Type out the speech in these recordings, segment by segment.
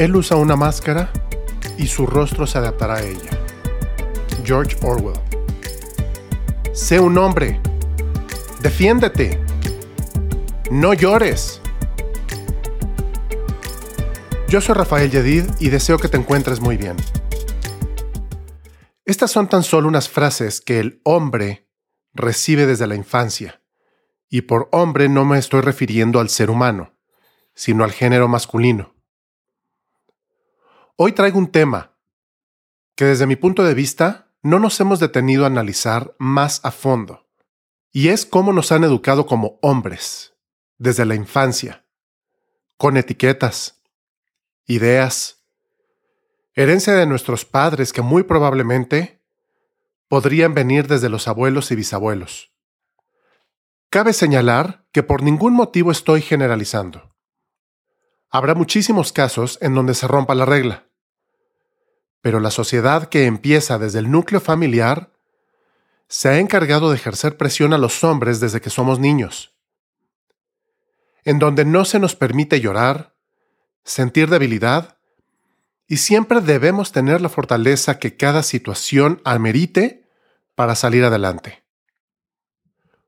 Él usa una máscara y su rostro se adaptará a ella. George Orwell. Sé un hombre. Defiéndete. No llores. Yo soy Rafael Yedid y deseo que te encuentres muy bien. Estas son tan solo unas frases que el hombre recibe desde la infancia. Y por hombre no me estoy refiriendo al ser humano, sino al género masculino. Hoy traigo un tema que desde mi punto de vista no nos hemos detenido a analizar más a fondo, y es cómo nos han educado como hombres, desde la infancia, con etiquetas, ideas, herencia de nuestros padres que muy probablemente podrían venir desde los abuelos y bisabuelos. Cabe señalar que por ningún motivo estoy generalizando. Habrá muchísimos casos en donde se rompa la regla pero la sociedad que empieza desde el núcleo familiar se ha encargado de ejercer presión a los hombres desde que somos niños, en donde no se nos permite llorar, sentir debilidad, y siempre debemos tener la fortaleza que cada situación amerite para salir adelante.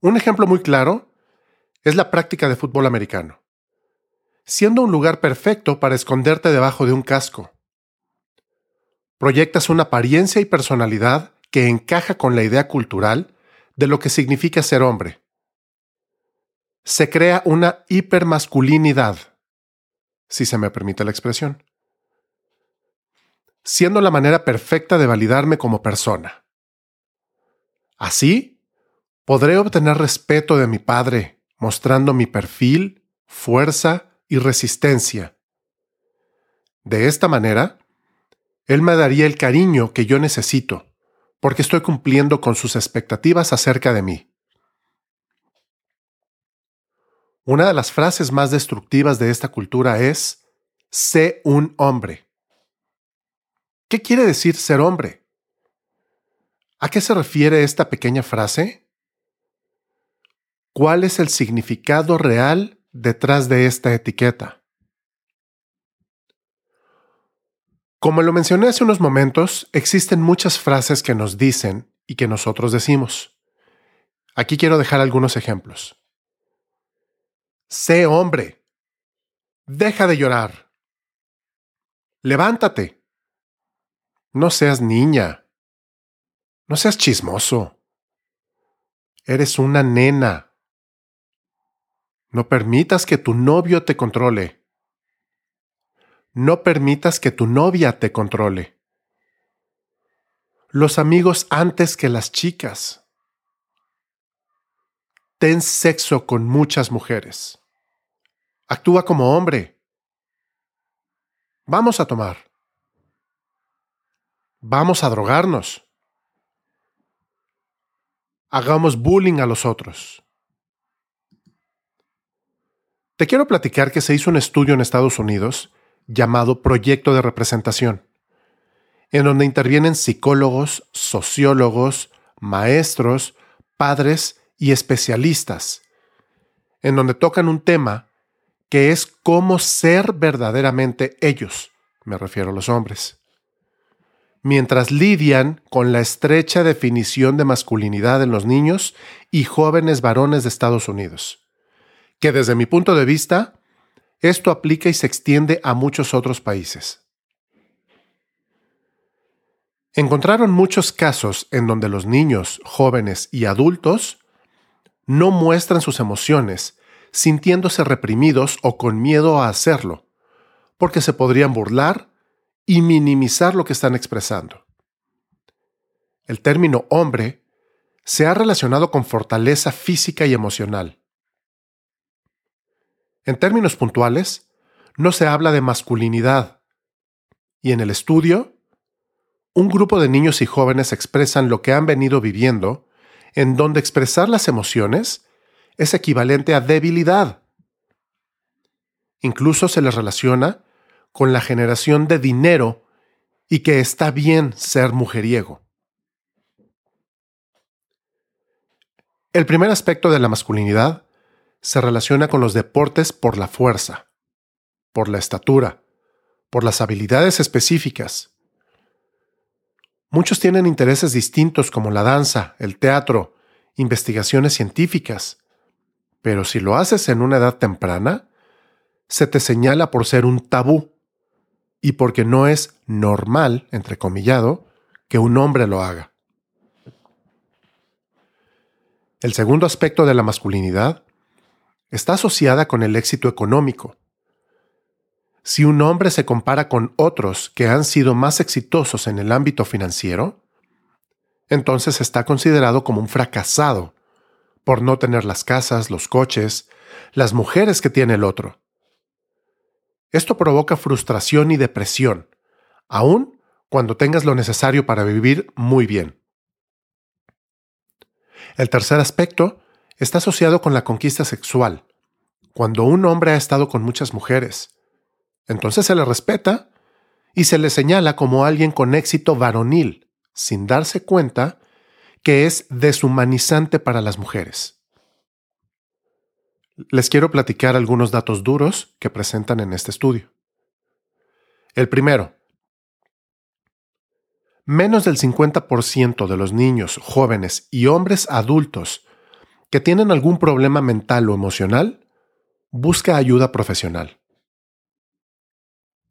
Un ejemplo muy claro es la práctica de fútbol americano, siendo un lugar perfecto para esconderte debajo de un casco proyectas una apariencia y personalidad que encaja con la idea cultural de lo que significa ser hombre. Se crea una hipermasculinidad, si se me permite la expresión, siendo la manera perfecta de validarme como persona. Así, podré obtener respeto de mi padre, mostrando mi perfil, fuerza y resistencia. De esta manera, él me daría el cariño que yo necesito, porque estoy cumpliendo con sus expectativas acerca de mí. Una de las frases más destructivas de esta cultura es, sé un hombre. ¿Qué quiere decir ser hombre? ¿A qué se refiere esta pequeña frase? ¿Cuál es el significado real detrás de esta etiqueta? Como lo mencioné hace unos momentos, existen muchas frases que nos dicen y que nosotros decimos. Aquí quiero dejar algunos ejemplos. Sé hombre. Deja de llorar. Levántate. No seas niña. No seas chismoso. Eres una nena. No permitas que tu novio te controle. No permitas que tu novia te controle. Los amigos antes que las chicas. Ten sexo con muchas mujeres. Actúa como hombre. Vamos a tomar. Vamos a drogarnos. Hagamos bullying a los otros. Te quiero platicar que se hizo un estudio en Estados Unidos llamado Proyecto de Representación, en donde intervienen psicólogos, sociólogos, maestros, padres y especialistas, en donde tocan un tema que es cómo ser verdaderamente ellos, me refiero a los hombres, mientras lidian con la estrecha definición de masculinidad en los niños y jóvenes varones de Estados Unidos, que desde mi punto de vista esto aplica y se extiende a muchos otros países. Encontraron muchos casos en donde los niños, jóvenes y adultos no muestran sus emociones, sintiéndose reprimidos o con miedo a hacerlo, porque se podrían burlar y minimizar lo que están expresando. El término hombre se ha relacionado con fortaleza física y emocional. En términos puntuales, no se habla de masculinidad. Y en el estudio, un grupo de niños y jóvenes expresan lo que han venido viviendo, en donde expresar las emociones es equivalente a debilidad. Incluso se les relaciona con la generación de dinero y que está bien ser mujeriego. El primer aspecto de la masculinidad se relaciona con los deportes por la fuerza, por la estatura, por las habilidades específicas. Muchos tienen intereses distintos como la danza, el teatro, investigaciones científicas, pero si lo haces en una edad temprana, se te señala por ser un tabú y porque no es normal, entrecomillado, que un hombre lo haga. El segundo aspecto de la masculinidad está asociada con el éxito económico. Si un hombre se compara con otros que han sido más exitosos en el ámbito financiero, entonces está considerado como un fracasado por no tener las casas, los coches, las mujeres que tiene el otro. Esto provoca frustración y depresión, aun cuando tengas lo necesario para vivir muy bien. El tercer aspecto está asociado con la conquista sexual. Cuando un hombre ha estado con muchas mujeres, entonces se le respeta y se le señala como alguien con éxito varonil, sin darse cuenta que es deshumanizante para las mujeres. Les quiero platicar algunos datos duros que presentan en este estudio. El primero, menos del 50% de los niños, jóvenes y hombres adultos que tienen algún problema mental o emocional busca ayuda profesional.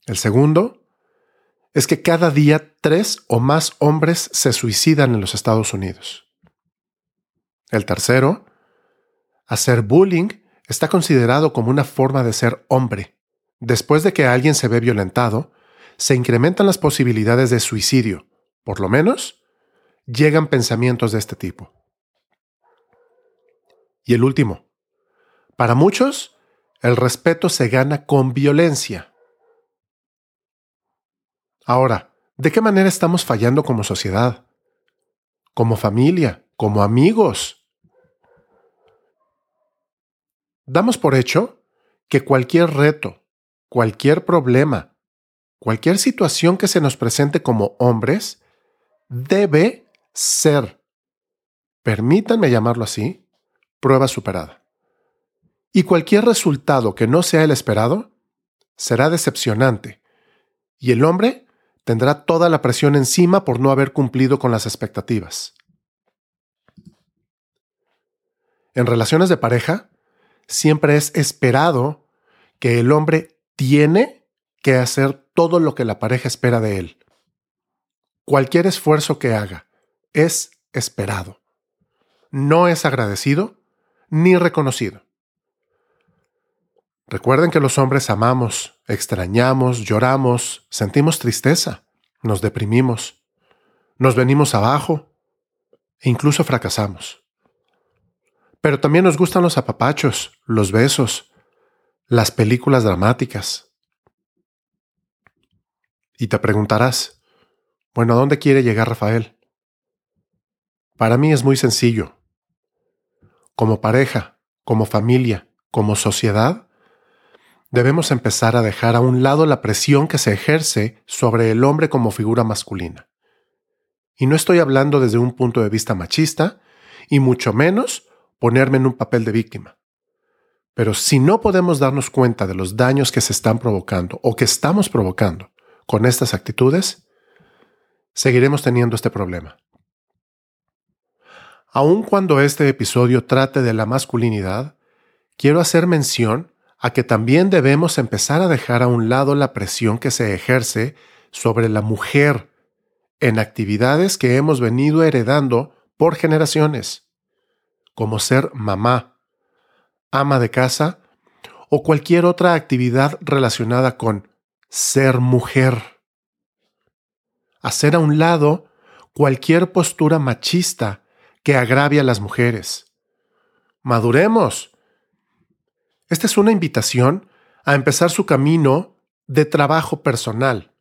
El segundo es que cada día tres o más hombres se suicidan en los Estados Unidos. El tercero, hacer bullying está considerado como una forma de ser hombre. Después de que alguien se ve violentado, se incrementan las posibilidades de suicidio. Por lo menos, llegan pensamientos de este tipo. Y el último. Para muchos, el respeto se gana con violencia. Ahora, ¿de qué manera estamos fallando como sociedad? Como familia, como amigos. Damos por hecho que cualquier reto, cualquier problema, cualquier situación que se nos presente como hombres, debe ser, permítanme llamarlo así, prueba superada. Y cualquier resultado que no sea el esperado será decepcionante, y el hombre tendrá toda la presión encima por no haber cumplido con las expectativas. En relaciones de pareja, siempre es esperado que el hombre tiene que hacer todo lo que la pareja espera de él. Cualquier esfuerzo que haga es esperado. No es agradecido ni reconocido. Recuerden que los hombres amamos, extrañamos, lloramos, sentimos tristeza, nos deprimimos, nos venimos abajo e incluso fracasamos. Pero también nos gustan los apapachos, los besos, las películas dramáticas. Y te preguntarás, bueno, ¿a dónde quiere llegar Rafael? Para mí es muy sencillo. Como pareja, como familia, como sociedad, debemos empezar a dejar a un lado la presión que se ejerce sobre el hombre como figura masculina. Y no estoy hablando desde un punto de vista machista, y mucho menos ponerme en un papel de víctima. Pero si no podemos darnos cuenta de los daños que se están provocando o que estamos provocando con estas actitudes, seguiremos teniendo este problema. Aun cuando este episodio trate de la masculinidad, quiero hacer mención a que también debemos empezar a dejar a un lado la presión que se ejerce sobre la mujer en actividades que hemos venido heredando por generaciones, como ser mamá, ama de casa o cualquier otra actividad relacionada con ser mujer. Hacer a un lado cualquier postura machista que agravia a las mujeres. Maduremos esta es una invitación a empezar su camino de trabajo personal.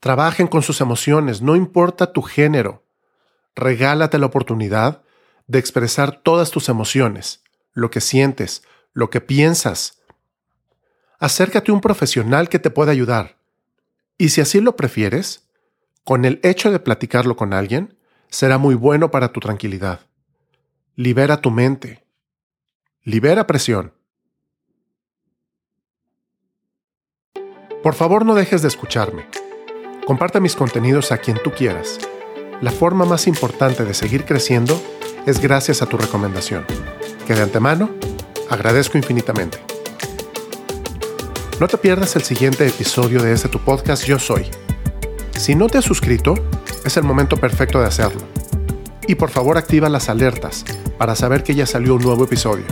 Trabajen con sus emociones, no importa tu género. Regálate la oportunidad de expresar todas tus emociones, lo que sientes, lo que piensas. Acércate a un profesional que te pueda ayudar. Y si así lo prefieres, con el hecho de platicarlo con alguien, será muy bueno para tu tranquilidad. Libera tu mente. Libera presión. Por favor no dejes de escucharme. Comparte mis contenidos a quien tú quieras. La forma más importante de seguir creciendo es gracias a tu recomendación, que de antemano agradezco infinitamente. No te pierdas el siguiente episodio de este tu podcast Yo Soy. Si no te has suscrito, es el momento perfecto de hacerlo. Y por favor activa las alertas para saber que ya salió un nuevo episodio.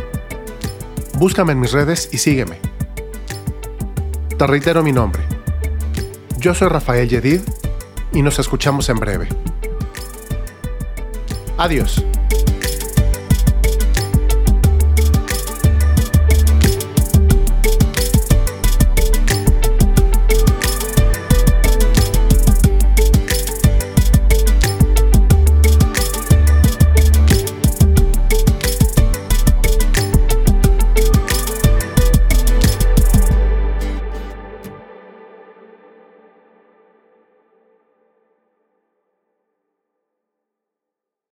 Búscame en mis redes y sígueme. Te reitero mi nombre. Yo soy Rafael Yedid y nos escuchamos en breve. Adiós.